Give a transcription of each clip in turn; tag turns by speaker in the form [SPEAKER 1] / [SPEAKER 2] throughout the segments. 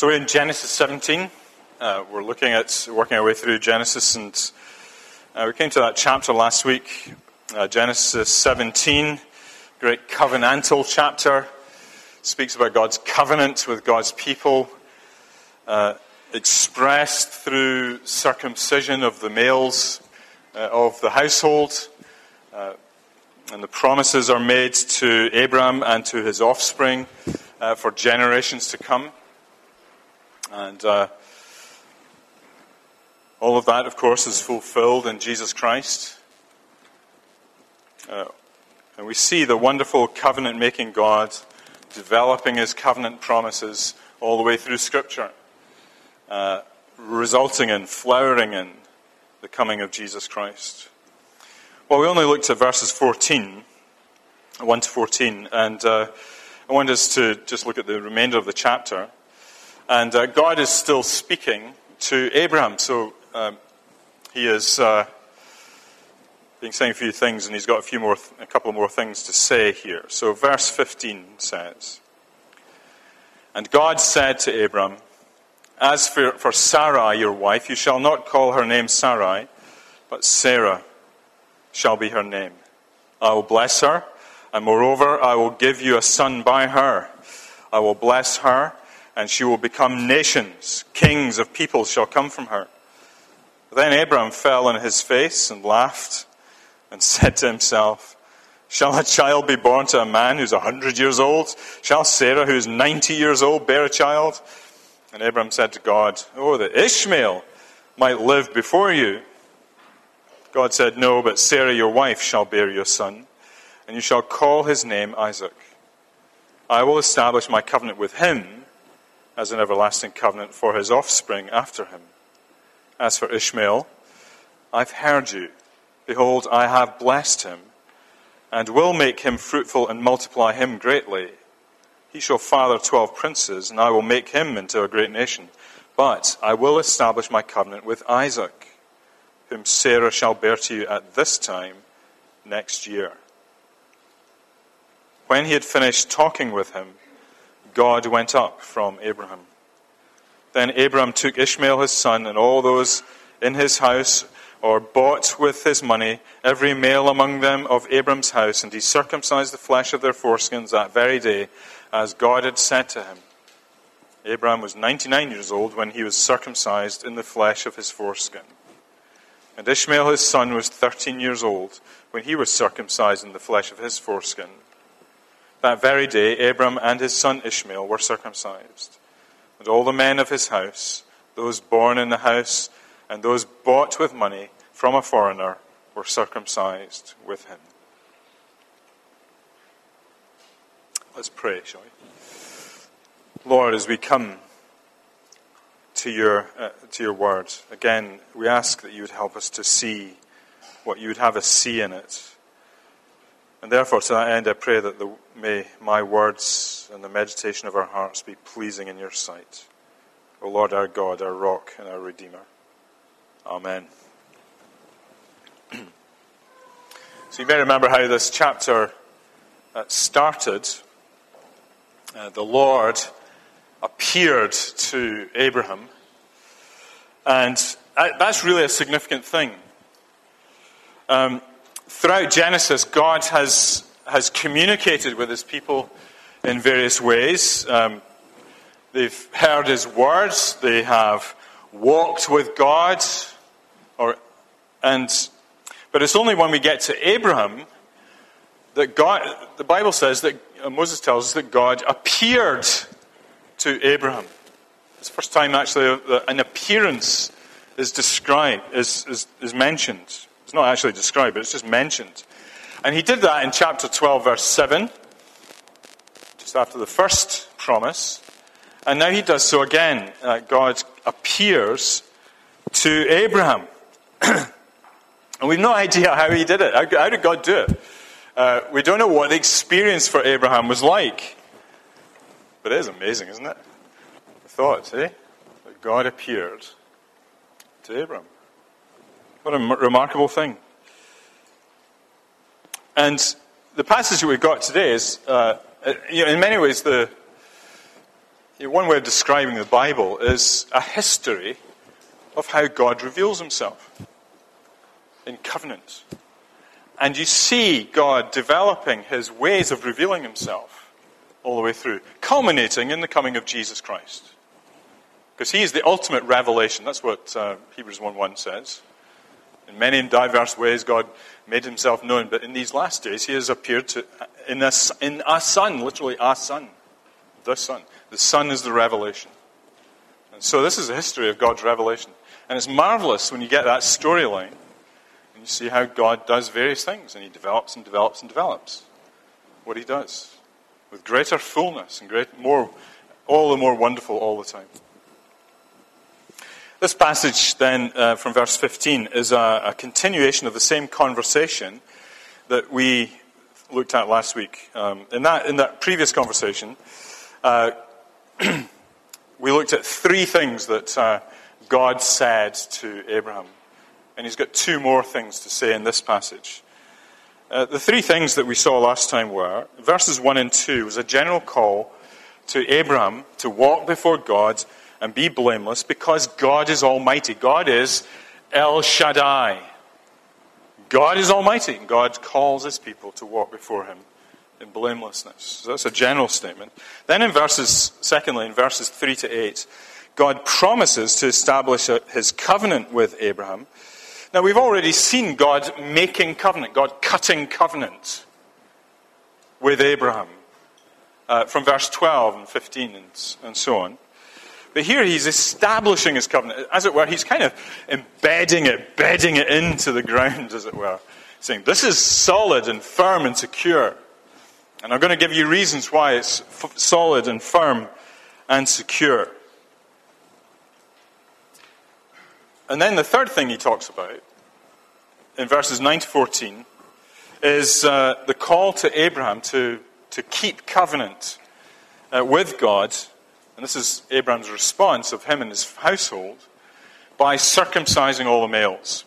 [SPEAKER 1] So we're in Genesis 17. Uh, we're looking at working our way through Genesis, and uh, we came to that chapter last week, uh, Genesis 17, great covenantal chapter. Speaks about God's covenant with God's people, uh, expressed through circumcision of the males uh, of the household. Uh, and the promises are made to Abraham and to his offspring for generations to come. And uh, all of that, of course, is fulfilled in Jesus Christ. Uh, and we see the wonderful covenant making God developing his covenant promises all the way through Scripture, uh, resulting in flowering in the coming of Jesus Christ. Well, we only looked at verses 14, 1 to 14, and uh, I want us to just look at the remainder of the chapter. And uh, God is still speaking to Abraham. So um, he is uh, being saying a few things, and he's got a few more, a couple more things to say here. So verse 15 says, And God said to Abram, As for, for Sarai, your wife, you shall not call her name Sarai, but Sarah shall be her name. I will bless her, and moreover, I will give you a son by her. I will bless her and she will become nations. Kings of peoples shall come from her. Then Abram fell on his face and laughed and said to himself, Shall a child be born to a man who's a hundred years old? Shall Sarah, who is ninety years old, bear a child? And Abram said to God, Oh, that Ishmael might live before you. God said, No, but Sarah, your wife, shall bear your son, and you shall call his name Isaac. I will establish my covenant with him as an everlasting covenant for his offspring after him. As for Ishmael, I've heard you. Behold, I have blessed him, and will make him fruitful and multiply him greatly. He shall father twelve princes, and I will make him into a great nation. But I will establish my covenant with Isaac, whom Sarah shall bear to you at this time next year. When he had finished talking with him, God went up from Abraham. Then Abraham took Ishmael his son and all those in his house or bought with his money every male among them of Abram's house, and he circumcised the flesh of their foreskins that very day, as God had said to him. Abraham was 99 years old when he was circumcised in the flesh of his foreskin. And Ishmael his son was 13 years old when he was circumcised in the flesh of his foreskin. That very day, Abram and his son Ishmael were circumcised. And all the men of his house, those born in the house, and those bought with money from a foreigner, were circumcised with him. Let's pray, shall we? Lord, as we come to your, uh, to your word, again, we ask that you would help us to see what you would have us see in it and therefore, to that end, I pray that the, may my words and the meditation of our hearts be pleasing in your sight. O Lord our God, our rock and our Redeemer. Amen. so you may remember how this chapter uh, started. Uh, the Lord appeared to Abraham. And that's really a significant thing. Um, throughout Genesis, God has, has communicated with his people in various ways. Um, they've heard his words, they have walked with God, or, and, but it's only when we get to Abraham that God, the Bible says that uh, Moses tells us that God appeared to Abraham. It's the first time actually that an appearance is described, is, is, is mentioned. It's not actually described, but it's just mentioned. And he did that in chapter 12, verse 7, just after the first promise. And now he does so again. Uh, God appears to Abraham. and we've no idea how he did it. How, how did God do it? Uh, we don't know what the experience for Abraham was like. But it is amazing, isn't it? The thought, eh? That God appeared to Abraham. What a m- remarkable thing. And the passage that we've got today is, uh, uh, you know, in many ways, the, one way of describing the Bible is a history of how God reveals himself in covenant. And you see God developing his ways of revealing himself all the way through, culminating in the coming of Jesus Christ. Because he is the ultimate revelation. That's what uh, Hebrews 1 1 says. In many and diverse ways, God made himself known, but in these last days, he has appeared to, in, a, in a son, literally a son. The son. The son is the revelation. And so this is a history of God's revelation. And it's marvelous when you get that storyline and you see how God does various things and he develops and develops and develops what he does with greater fullness and great, more, all the more wonderful all the time. This passage, then, uh, from verse 15, is a, a, continuation of the same conversation that we looked at last week. Um, in, that, in that previous conversation, uh, we looked at three things that uh, God said to Abraham. And he's got two more things to say in this passage. Uh, the three things that we saw last time were verses 1 and 2 was a general call to Abraham to walk before God and be blameless because God is Almighty. God is El Shaddai. God is Almighty. God calls his people to walk before him in blamelessness. So that's a general statement. Then in verses, secondly, in verses 3 to 8, God promises to establish his covenant with Abraham. Now we've already seen God making covenant, God cutting covenant with Abraham uh, from verse 12 and 15 and, and so on. But here he's establishing his covenant. As it were, he's kind of embedding it, bedding it into the ground, as it were. Saying, this is solid and firm and secure. And I'm going to give you reasons why it's f- solid and firm and secure. And then the third thing he talks about in verses 9 to 14 is uh, the call to Abraham to, to keep covenant uh, with God and this is Abraham's response of him and his household, by circumcising all the males.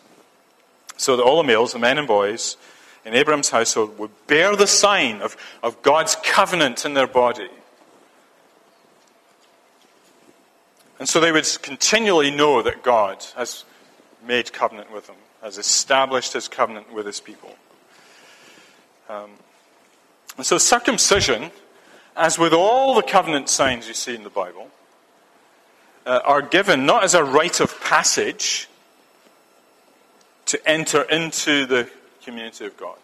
[SPEAKER 1] So that all the males, the men and boys, in Abraham's household would bear the sign of, of God's covenant in their body. And so they would continually know that God has made covenant with them, has established his covenant with his people. Um, and so circumcision as with all the covenant signs you see in the Bible, uh, are given not as a rite of passage to enter into the community of God.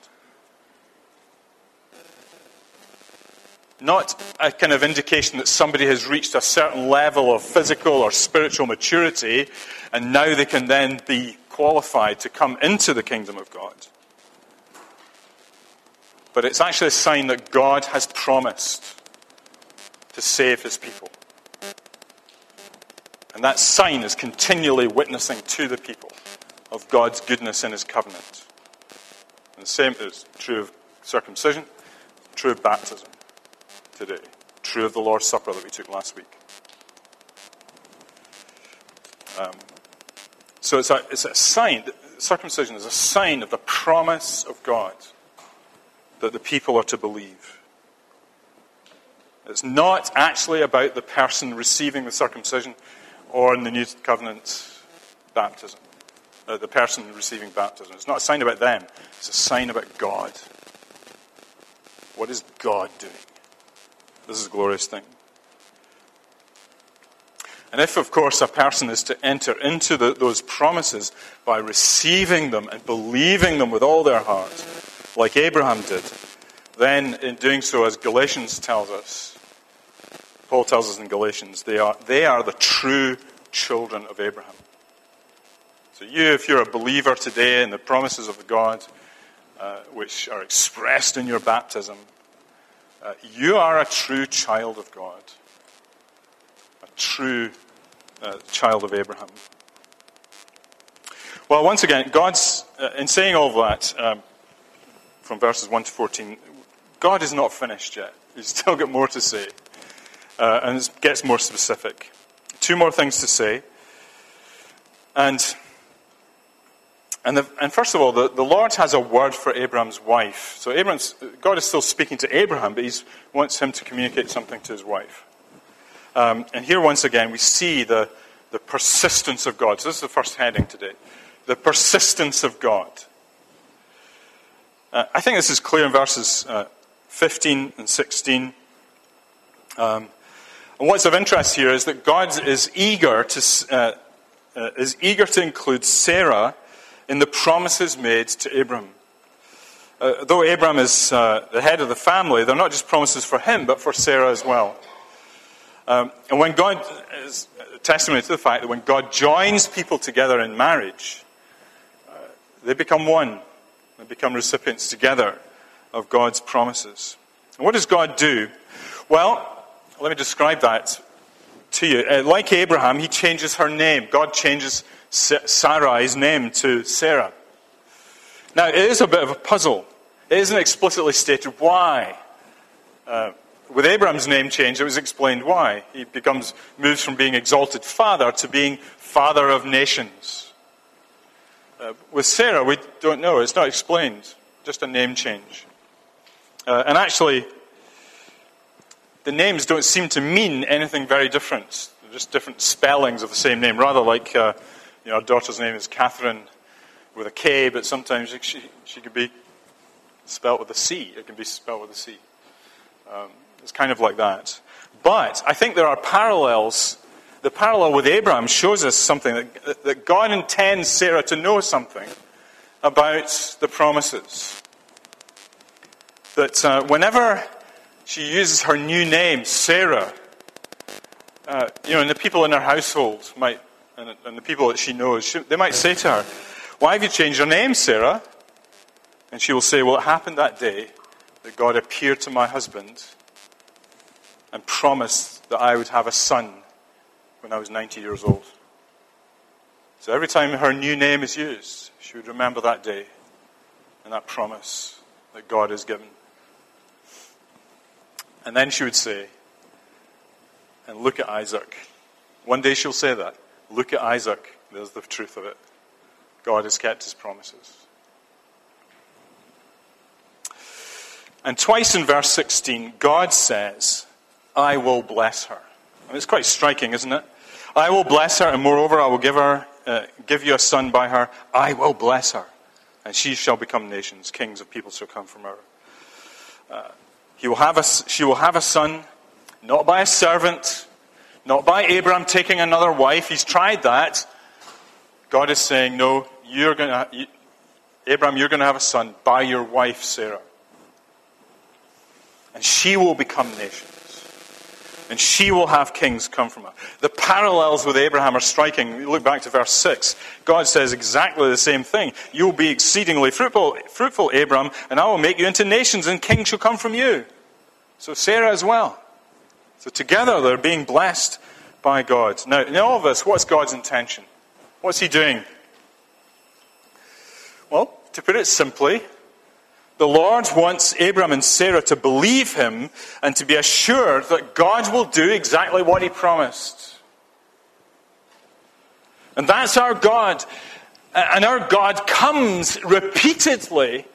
[SPEAKER 1] Not a kind of indication that somebody has reached a certain level of physical or spiritual maturity and now they can then be qualified to come into the kingdom of God. But it's actually a sign that God has promised to save his people. And that sign is continually witnessing to the people of God's goodness in his covenant. And the same is true of circumcision, true of baptism today, true of the Lord's Supper that we took last week. Um, so it's a, it's a sign, circumcision is a sign of the promise of God that the people are to believe. It's not actually about the person receiving the circumcision or in the New Covenant baptism. Uh, the person receiving baptism. It's not a sign about them, it's a sign about God. What is God doing? This is a glorious thing. And if, of course, a person is to enter into the, those promises by receiving them and believing them with all their heart, like Abraham did, then in doing so, as Galatians tells us, Paul tells us in Galatians, they are, they are the true children of Abraham. So, you, if you're a believer today in the promises of God, uh, which are expressed in your baptism, uh, you are a true child of God, a true uh, child of Abraham. Well, once again, God's, uh, in saying all that, um, from verses 1 to 14, God is not finished yet. He's still got more to say uh, and it gets more specific. Two more things to say. And, and, the, and first of all, the, the Lord has a word for Abraham's wife. So Abraham's, God is still speaking to Abraham, but he wants him to communicate something to his wife. Um, and here, once again, we see the, the persistence of God. So, this is the first heading today the persistence of God. Uh, I think this is clear in verses uh, 15 and 16. Um, and what's of interest here is that God is eager to, uh, uh, is eager to include Sarah in the promises made to Abram. Uh, though Abram is uh, the head of the family, they're not just promises for him, but for Sarah as well. Um, and when God is testimony to the fact that when God joins people together in marriage, uh, they become one. They become recipients together of God's promises. And what does God do? Well, let me describe that to you. Uh, like Abraham, he changes her name. God changes Sarai's name to Sarah. Now, it is a bit of a puzzle. It isn't explicitly stated why. Uh, with Abraham's name change, it was explained why. He becomes, moves from being exalted father to being father of nations. Uh, with Sarah, we don't know. It's not explained. Just a name change. Uh, and actually, the names don't seem to mean anything very different. They're just different spellings of the same name. Rather like, uh, you know, our daughter's name is Catherine with a K, but sometimes she, she could be spelled with a C. It can be spelled with a C. Um, it's kind of like that. But I think there are parallels. The parallel with Abraham shows us something that, that God intends Sarah to know something about the promises. That uh, whenever she uses her new name, Sarah. Uh, you know, and the people in her household might, and, and the people that she knows, she, they might say to her, Why have you changed your name, Sarah? And she will say, Well, it happened that day that God appeared to my husband and promised that I would have a son when I was 90 years old. So every time her new name is used, she would remember that day and that promise that God has given. And then she would say, and look at Isaac. One day she'll say that. Look at Isaac. There's the truth of it. God has kept his promises. And twice in verse 16, God says, I will bless her. And it's quite striking, isn't it? I will bless her, and moreover, I will give her, uh, give you a son by her. I will bless her, and she shall become nations. Kings of people shall come from her. Uh, he will have a, she will have a son, not by a servant, not by Abraham taking another wife. He's tried that. God is saying, No, you're going to, you, Abraham, you're going to have a son by your wife, Sarah. And she will become nations. And she will have kings come from her. The parallels with Abraham are striking. look back to verse 6. God says exactly the same thing. You'll be exceedingly fruitful, fruitful, Abraham, and I will make you into nations, and kings shall come from you. So Sarah as well. So together they're being blessed by God. Now, in all of this, what's God's intention? What's He doing? Well, to put it simply, the Lord wants Abram and Sarah to believe Him and to be assured that God will do exactly what He promised. And that's our God. And our God comes repeatedly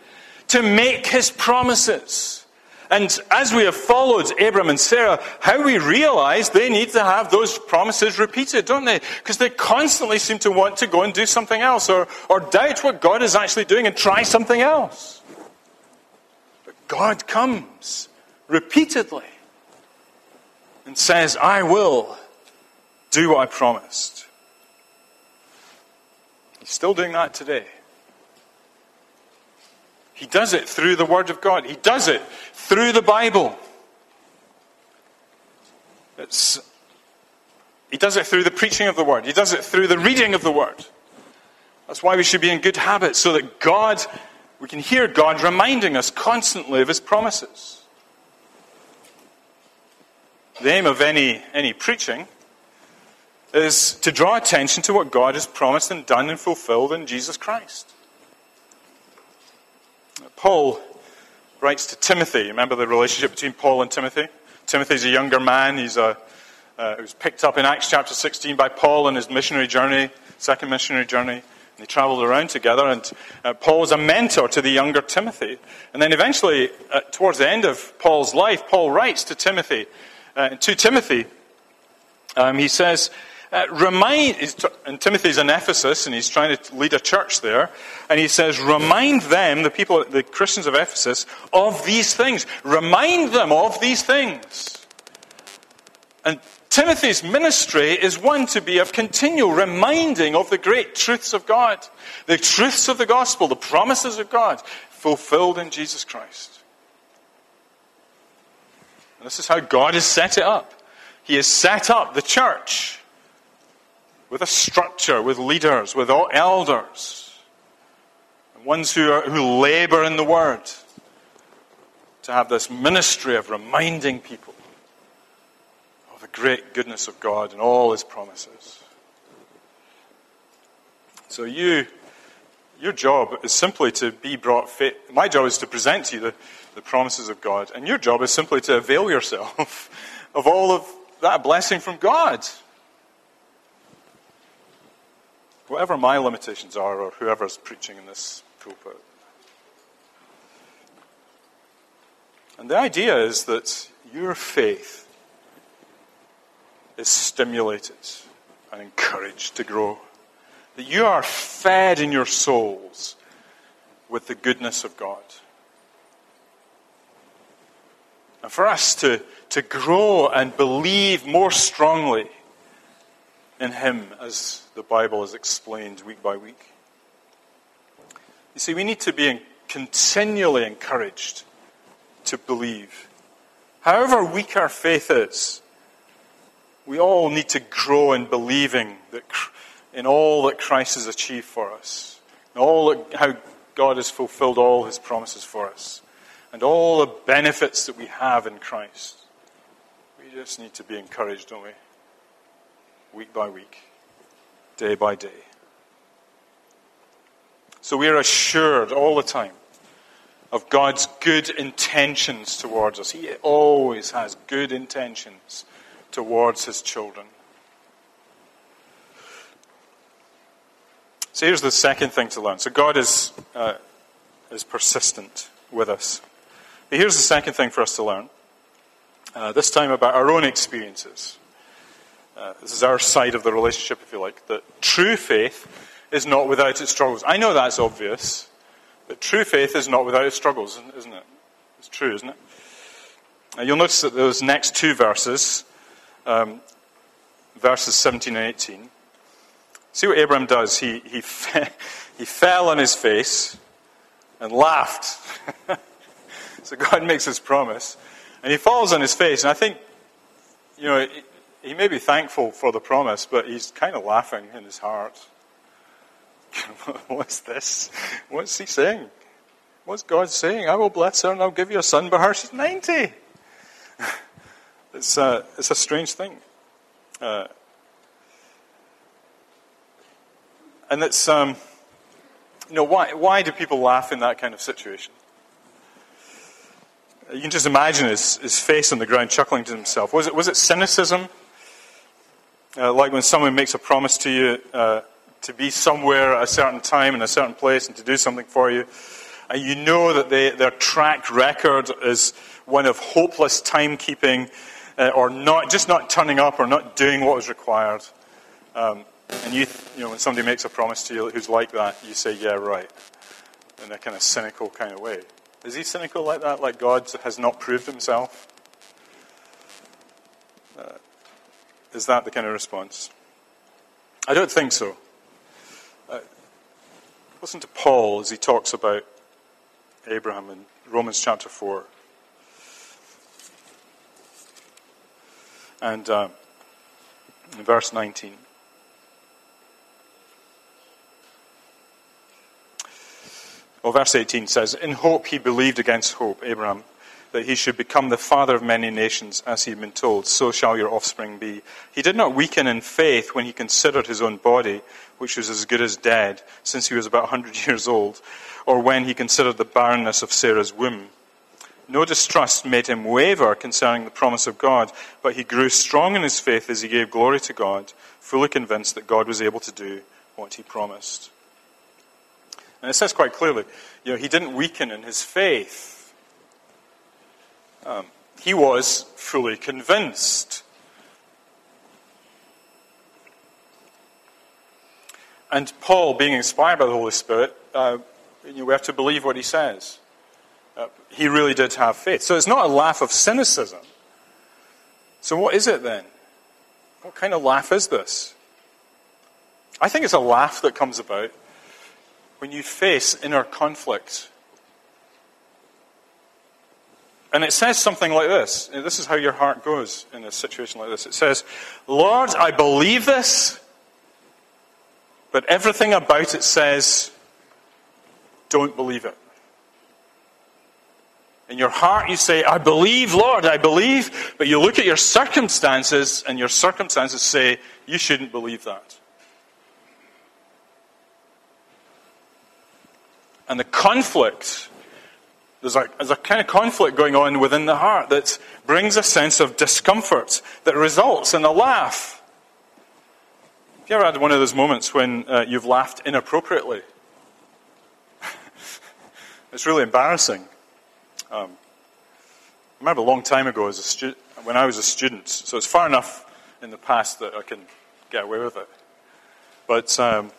[SPEAKER 1] to make His promises. And as we have followed Abram and Sarah, how we realize they need to have those promises repeated, don't they? Because they constantly seem to want to go and do something else or, or doubt what God is actually doing and try something else. God comes repeatedly and says, I will do what I promised. He's still doing that today. He does it through the Word of God. He does it through the Bible. It's, he does it through the preaching of the Word. He does it through the reading of the Word. That's why we should be in good habits, so that God, we can hear God reminding us constantly of His promises. The aim of any, any preaching is to draw attention to what God has promised and done and fulfilled in Jesus Christ. Paul writes to Timothy. Remember the relationship between Paul and Timothy? Timothy's a younger man. He's a, uh, he was picked up in Acts chapter 16 by Paul on his missionary journey, second missionary journey. They traveled around together, and uh, Paul was a mentor to the younger Timothy. And then eventually, uh, towards the end of Paul's life, Paul writes to Timothy, uh, to Timothy, Um, he says, uh, remind, and Timothy's in Ephesus and he's trying to lead a church there, and he says, remind them, the people, the Christians of Ephesus, of these things. Remind them of these things. And Timothy's ministry is one to be of continual reminding of the great truths of God, the truths of the gospel, the promises of God, fulfilled in Jesus Christ. And this is how God has set it up. He has set up the church with a structure, with leaders, with elders, and ones who, are, who labor in the word to have this ministry of reminding people great goodness of God and all his promises. So you, your job is simply to be brought fit. My job is to present to you the, the promises of God, and your job is simply to avail yourself of all of that blessing from God. Whatever my limitations are, or whoever's preaching in this pulpit. And the idea is that your faith is stimulated and encouraged to grow. That you are fed in your souls with the goodness of God. And for us to, to grow and believe more strongly in Him as the Bible is explained week by week. You see, we need to be continually encouraged to believe. However weak our faith is, we all need to grow in believing that in all that Christ has achieved for us, in all that, how God has fulfilled all his promises for us, and all the benefits that we have in Christ. We just need to be encouraged, don't we? Week by week, day by day. So we are assured all the time of God's good intentions towards us. He always has good intentions towards his children. So here's the second thing to learn. So God is, uh, is persistent with us. But here's the second thing for us to learn. Uh, this time about our own experiences. Uh, this is our side of the relationship, if you like. That true faith is not without its struggles. I know that's obvious, but true faith is not without its struggles, isn't it? It's true, isn't it? Uh, you'll notice that those next two verses um, verses 17 and 18. See what Abraham does. He, he, fe- he fell on his face and laughed. so God makes his promise. And he falls on his face. And I think, you know, he, he may be thankful for the promise, but he's kind of laughing in his heart. What's this? What's he saying? What's God saying? I will bless her and I'll give you a son, but her, she's 90. It's a, it's a strange thing. Uh, and it's, um, you know, why, why do people laugh in that kind of situation? You can just imagine his, his face on the ground chuckling to himself. Was it, was it cynicism? Uh, like when someone makes a promise to you uh, to be somewhere at a certain time in a certain place and to do something for you, and you know that they, their track record is one of hopeless timekeeping uh, or not, just not turning up or not doing what was required. Um, and you, you know, when somebody makes a promise to you who's like that, you say, yeah, right, in a kind of cynical kind of way. Is he cynical like that, like God has not proved himself? Uh, is that the kind of response? I don't think so. Uh, listen to Paul as he talks about Abraham in Romans chapter 4. And uh, verse 19. Well, verse 18 says, In hope he believed against hope, Abraham, that he should become the father of many nations, as he had been told, so shall your offspring be. He did not weaken in faith when he considered his own body, which was as good as dead, since he was about 100 years old, or when he considered the barrenness of Sarah's womb. No distrust made him waver concerning the promise of God, but he grew strong in his faith as he gave glory to God, fully convinced that God was able to do what he promised. And it says quite clearly, you know, he didn't weaken in his faith. Um, he was fully convinced. And Paul, being inspired by the Holy Spirit, uh, you know, we have to believe what he says. Uh, he really did have faith. So it's not a laugh of cynicism. So what is it then? What kind of laugh is this? I think it's a laugh that comes about when you face inner conflict. And it says something like this. This is how your heart goes in a situation like this. It says, Lord, I believe this, but everything about it says, don't believe it. In your heart, you say, I believe, Lord, I believe. But you look at your circumstances, and your circumstances say, you shouldn't believe that. And the conflict, there's a, there's a kind of conflict going on within the heart that brings a sense of discomfort that results in a laugh. Have you ever had one of those moments when uh, you've laughed inappropriately? it's really embarrassing. Um, I remember a long time ago as a stu- when I was a student, so it's far enough in the past that I can get away with it. But um,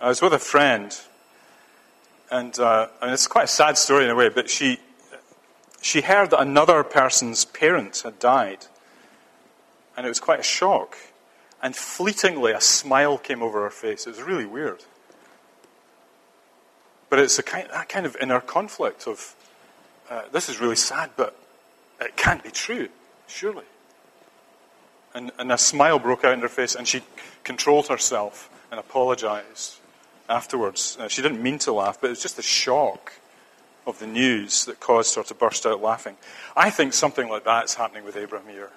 [SPEAKER 1] I was with a friend, and, uh, it's quite a sad story in a way, but she, she heard that another person's parent had died, and it was quite a shock. And fleetingly, a smile came over her face. It was really weird. But it's a kind, that kind of inner conflict of uh, this is really sad, but it can't be true, surely. And, and a smile broke out in her face, and she controlled herself and apologized afterwards. Uh, she didn't mean to laugh, but it was just the shock of the news that caused her to burst out laughing. I think something like that is happening with Abraham here.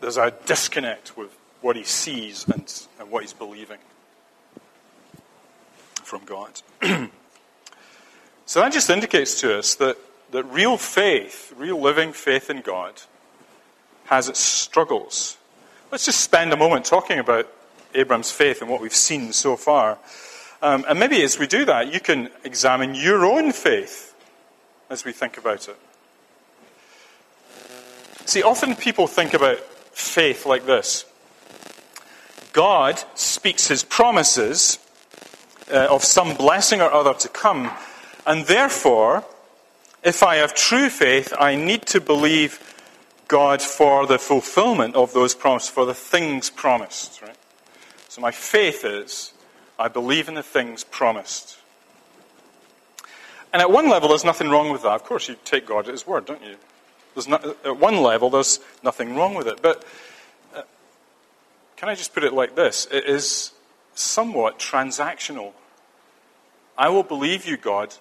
[SPEAKER 1] There's a disconnect with what he sees and, and what he's believing from God. So that just indicates to us that, that real faith, real living faith in God, has its struggles. Let's just spend a moment talking about Abraham's faith and what we've seen so far. Um, and maybe as we do that, you can examine your own faith as we think about it. See, often people think about faith like this God speaks his promises uh, of some blessing or other to come, and therefore, if I have true faith, I need to believe God for the fulfillment of those promises, for the things promised. Right? So my faith is I believe in the things promised. And at one level, there's nothing wrong with that. Of course, you take God at His word, don't you? Not, at one level, there's nothing wrong with it. But uh, can I just put it like this? It is somewhat transactional. I will believe you, God,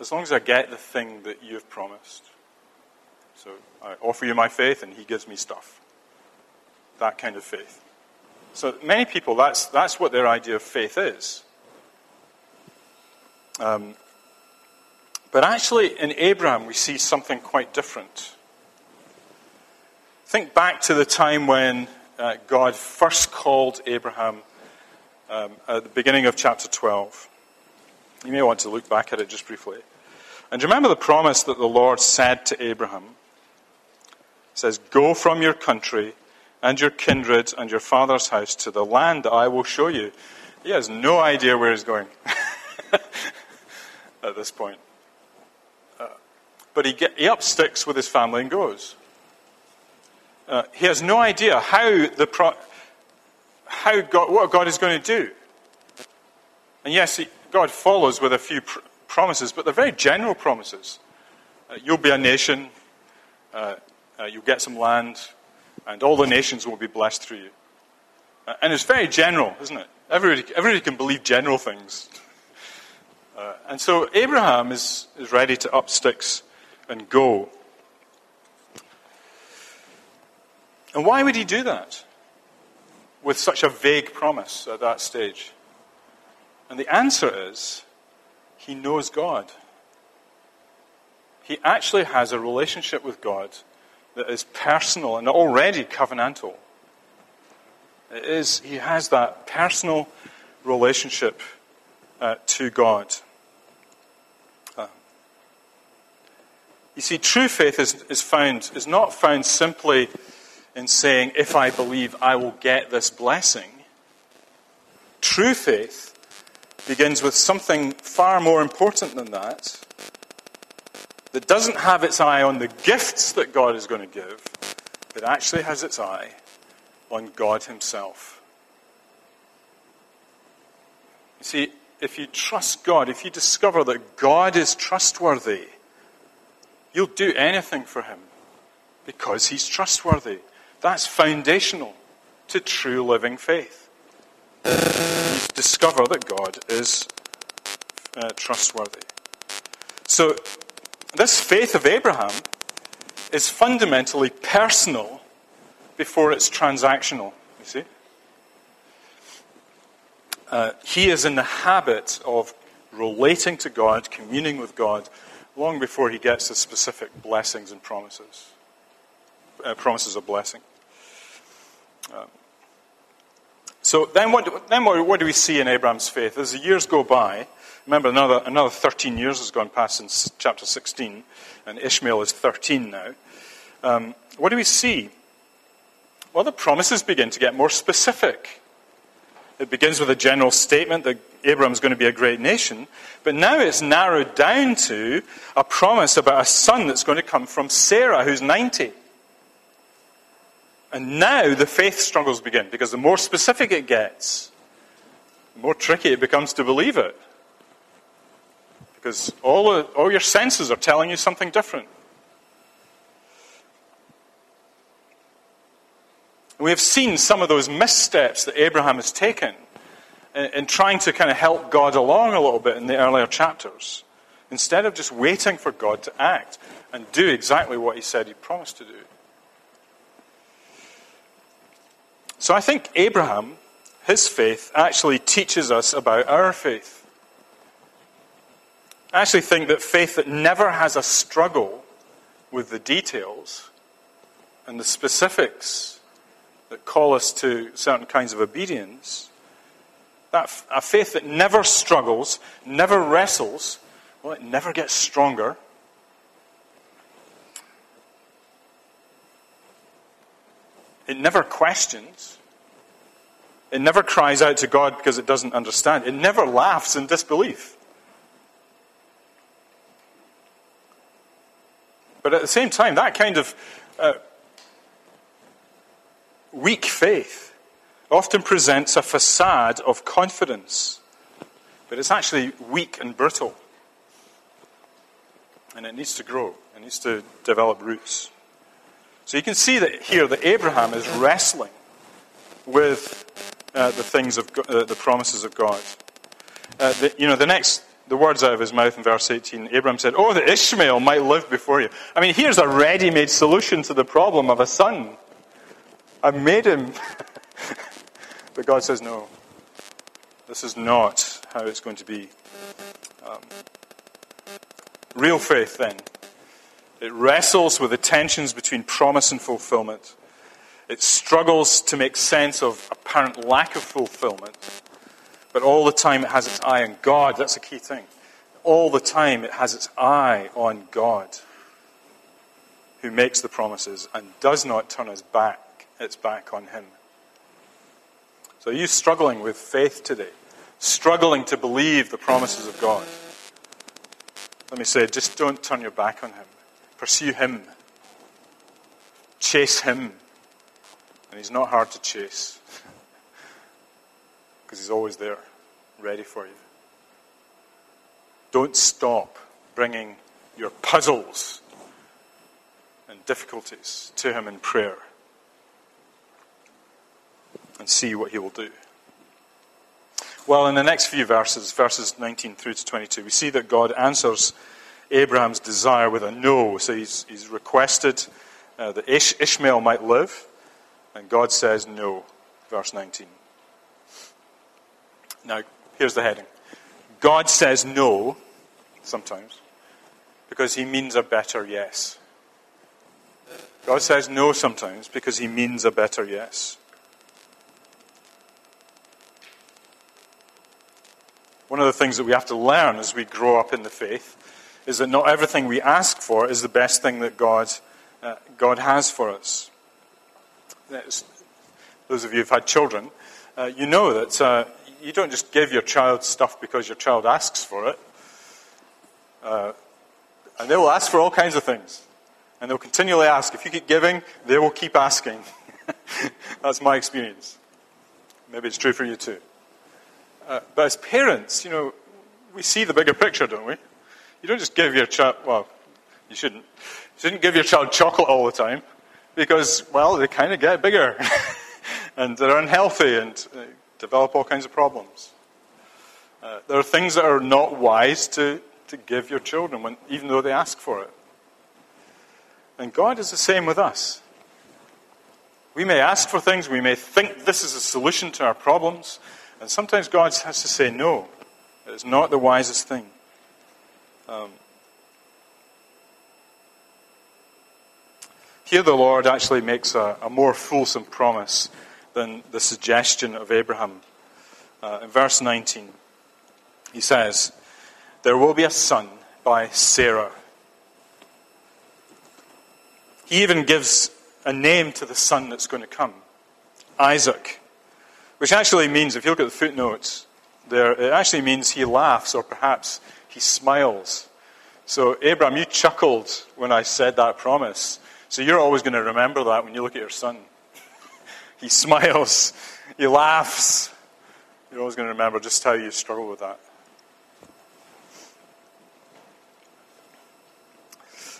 [SPEAKER 1] as long as I get the thing that you've promised. So I offer you my faith, and He gives me stuff. That kind of faith. So many people, that's, that's what their idea of faith is. Um, but actually, in Abraham, we see something quite different. Think back to the time when uh, God first called Abraham um, at the beginning of chapter 12. You may want to look back at it just briefly. And remember the promise that the Lord said to Abraham? It says, Go from your country and your kindred and your father's house to the land that I will show you. He has no idea where he's going at this point. Uh, but he, get, he up sticks with his family and goes. Uh, he has no idea how the pro- how God, what God is going to do. And yes, he, God follows with a few pr- promises, but they're very general promises. Uh, you'll be a nation, uh, uh, you'll get some land, and all the nations will be blessed through you. Uh, and it's very general, isn't it? Everybody, everybody can believe general things. Uh, and so Abraham is, is ready to up sticks and go. And why would he do that with such a vague promise at that stage? And the answer is he knows God. He actually has a relationship with God that is personal and already covenantal. It is, he has that personal relationship uh, to God. Uh, you see, true faith is, is found is not found simply in saying, "If I believe, I will get this blessing." True faith begins with something far more important than that, that doesn't have its eye on the gifts that God is going to give, but actually has its eye on God Himself. You see, if you trust God, if you discover that God is trustworthy, you'll do anything for Him because He's trustworthy. That's foundational to true living faith. Discover that God is uh, trustworthy. So, this faith of Abraham is fundamentally personal before it's transactional, you see. Uh, he is in the habit of relating to God, communing with God, long before he gets the specific blessings and promises, uh, promises of blessing. Um, so then, what, then what, what, do we see in Abraham's faith? As the years go by, remember another, another 13 years has gone past since chapter 16, and Ishmael is 13 now. Um, what do we see? Well, the promises begin to get more specific. It begins with a general statement that Abraham is going to be a great nation, but now it's narrowed down to a promise about a son that's going to come from Sarah, who's 90. And now the faith struggles begin, because the more specific it gets, the more tricky it becomes to believe it. Because all, all your senses are telling you something different. We have seen some of those missteps that Abraham has taken in, in trying to kind of help God along a little bit in the earlier chapters, instead of just waiting for God to act and do exactly what he said he promised to do. So I think Abraham, his faith, actually teaches us about our faith. I actually think that faith that never has a struggle with the details and the specifics that call us to certain kinds of obedience, that a faith that never struggles, never wrestles, well, it never gets stronger. Never questions. It never cries out to God because it doesn't understand. It never laughs in disbelief. But at the same time, that kind of uh, Weak faith often presents a facade of confidence, but it's actually weak and brittle. And it needs to grow, it needs to develop roots. So you can see that here that Abraham is wrestling with uh, the things of uh, the promises of God. Uh, the, you know, the next the words out of his mouth in verse 18, Abraham said, Oh, that Ishmael might live before you. I mean, here's a ready made solution to the problem of a son. I made him. but God says, no. This is not how it's going to be. Um, real faith, then, it wrestles with the tensions between promise and fulfillment. It struggles to make sense of apparent lack of fulfillment. But all the time it has its eye on God. That's a key thing. All the time it has its eye on God, who makes the promises and does not turn his back its back on Him. So, are you struggling with faith today? Struggling to believe the promises of God? Let me say, just don't turn your back on Him. Pursue Him. Chase Him. And He's not hard to chase because He's always there, ready for you. Don't stop bringing your puzzles and difficulties to Him in prayer and see what he will do. Well, in the next few verses, verses 19 through to 22, we see that God answers Abraham's desire with a no. So he's, he's requested uh, that Ish- Ishmael might live, and God says no. Verse 19. Now, here's the heading God says no sometimes because he means a better yes. God says no sometimes because he means a better yes. One of the things that we have to learn as we grow up in the faith is that not everything we ask for is the best thing that God, uh, God has for us. those of you who've had children, uh, you know that uh, you don't just give your child stuff because your child asks for it. Uh, and they will ask for all kinds of things. And they'll continually ask. If you keep giving, they will keep asking. That's my experience. Maybe it's true for you too. Uh, but as parents, you know, we see the bigger picture, don't we? You don't just give your child, well, you shouldn't. You shouldn't give your child chocolate all the time because, well, they kind of get bigger and they're unhealthy and uh, develop all kinds of problems. Uh, there are things that are not wise to, to give your children, when, even though they ask for it. And God is the same with us. We may ask for things, we may think this is a solution to our problems, and sometimes God has to say, no, it's not the wisest thing. Um, here, the Lord actually makes a, a, more fulsome promise than the suggestion of Abraham. Uh, in verse 19, he says, There will be a son by Sarah. He even gives a name to the son that's going to come Isaac, which actually means, if you look at the footnotes, there, it actually means he laughs or perhaps he smiles. So, Abraham, you chuckled when I said that promise. So, you're always going to remember that when you look at your son. he smiles, he laughs. You're always going to remember just how you struggle with that.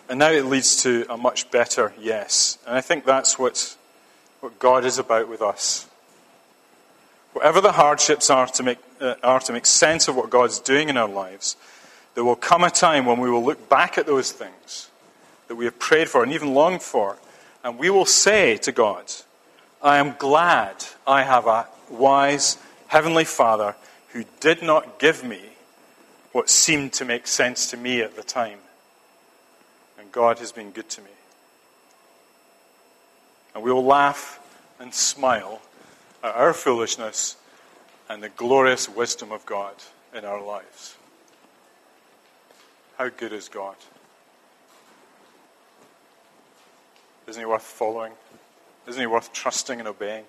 [SPEAKER 1] And now it leads to a much better yes. And I think that's what, what God is about with us. Whatever the hardships are to, make, uh, are to make sense of what God's doing in our lives, there will come a time when we will look back at those things that we have prayed for and even longed for, and we will say to God, I am glad I have a wise Heavenly Father who did not give me what seemed to make sense to me at the time. And God has been good to me. And we will laugh and smile at our foolishness and the glorious wisdom of God in our lives. How good is God? Isn't he worth following? Isn't he worth trusting and obeying?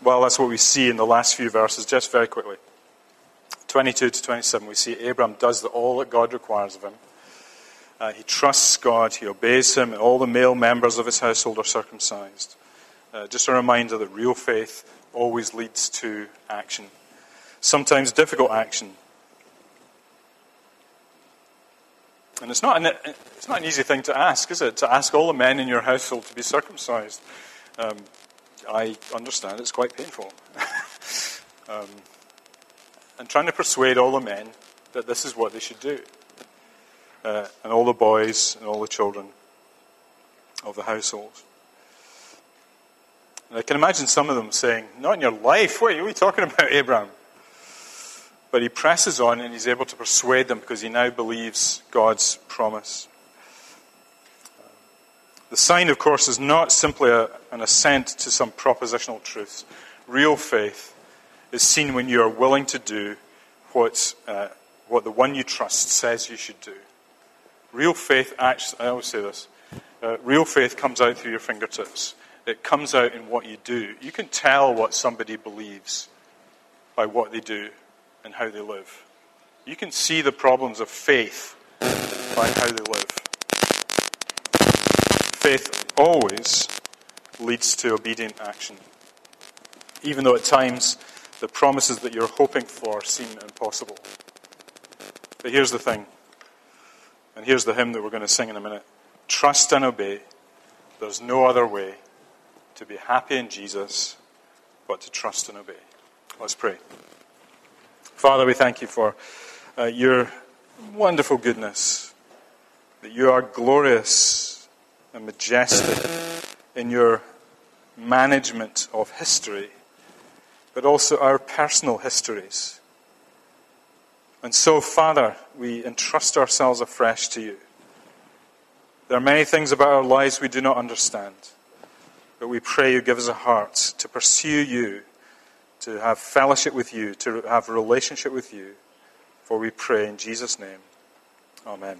[SPEAKER 1] Well, that's what we see in the last few verses, just very quickly. 22 to 27, we see Abraham does all that God requires of him. Uh, he trusts God, he obeys him, and all the male members of his household are circumcised. Uh, just a reminder that real faith always leads to action, sometimes difficult action. And it's not, an, it's not an easy thing to ask, is it? To ask all the men in your household to be circumcised. Um, I understand it's quite painful. um, and trying to persuade all the men that this is what they should do. Uh, and all the boys and all the children of the household. And I can imagine some of them saying, Not in your life. What are you talking about, Abraham? But he presses on and he's able to persuade them because he now believes God's promise. The sign, of course, is not simply a, an assent to some propositional truths. Real faith is seen when you are willing to do what, uh, what the one you trust says you should do. Real faith, actually, I always say this uh, real faith comes out through your fingertips. It comes out in what you do. You can tell what somebody believes by what they do and how they live. You can see the problems of faith by how they live. Faith always leads to obedient action, even though at times the promises that you're hoping for seem impossible. But here's the thing, and here's the hymn that we're going to sing in a minute trust and obey. There's no other way to be happy in Jesus but to trust and obey. Let's pray. Father, we thank you for uh, your wonderful goodness, that you are glorious and majestic in your management of history but also our personal histories. And so, Father, we entrust ourselves afresh to you. There are many things about our lives we do not understand, but we pray you give us a heart to pursue you, to have fellowship with you, to have relationship with you. For we pray in Jesus' name. Amen.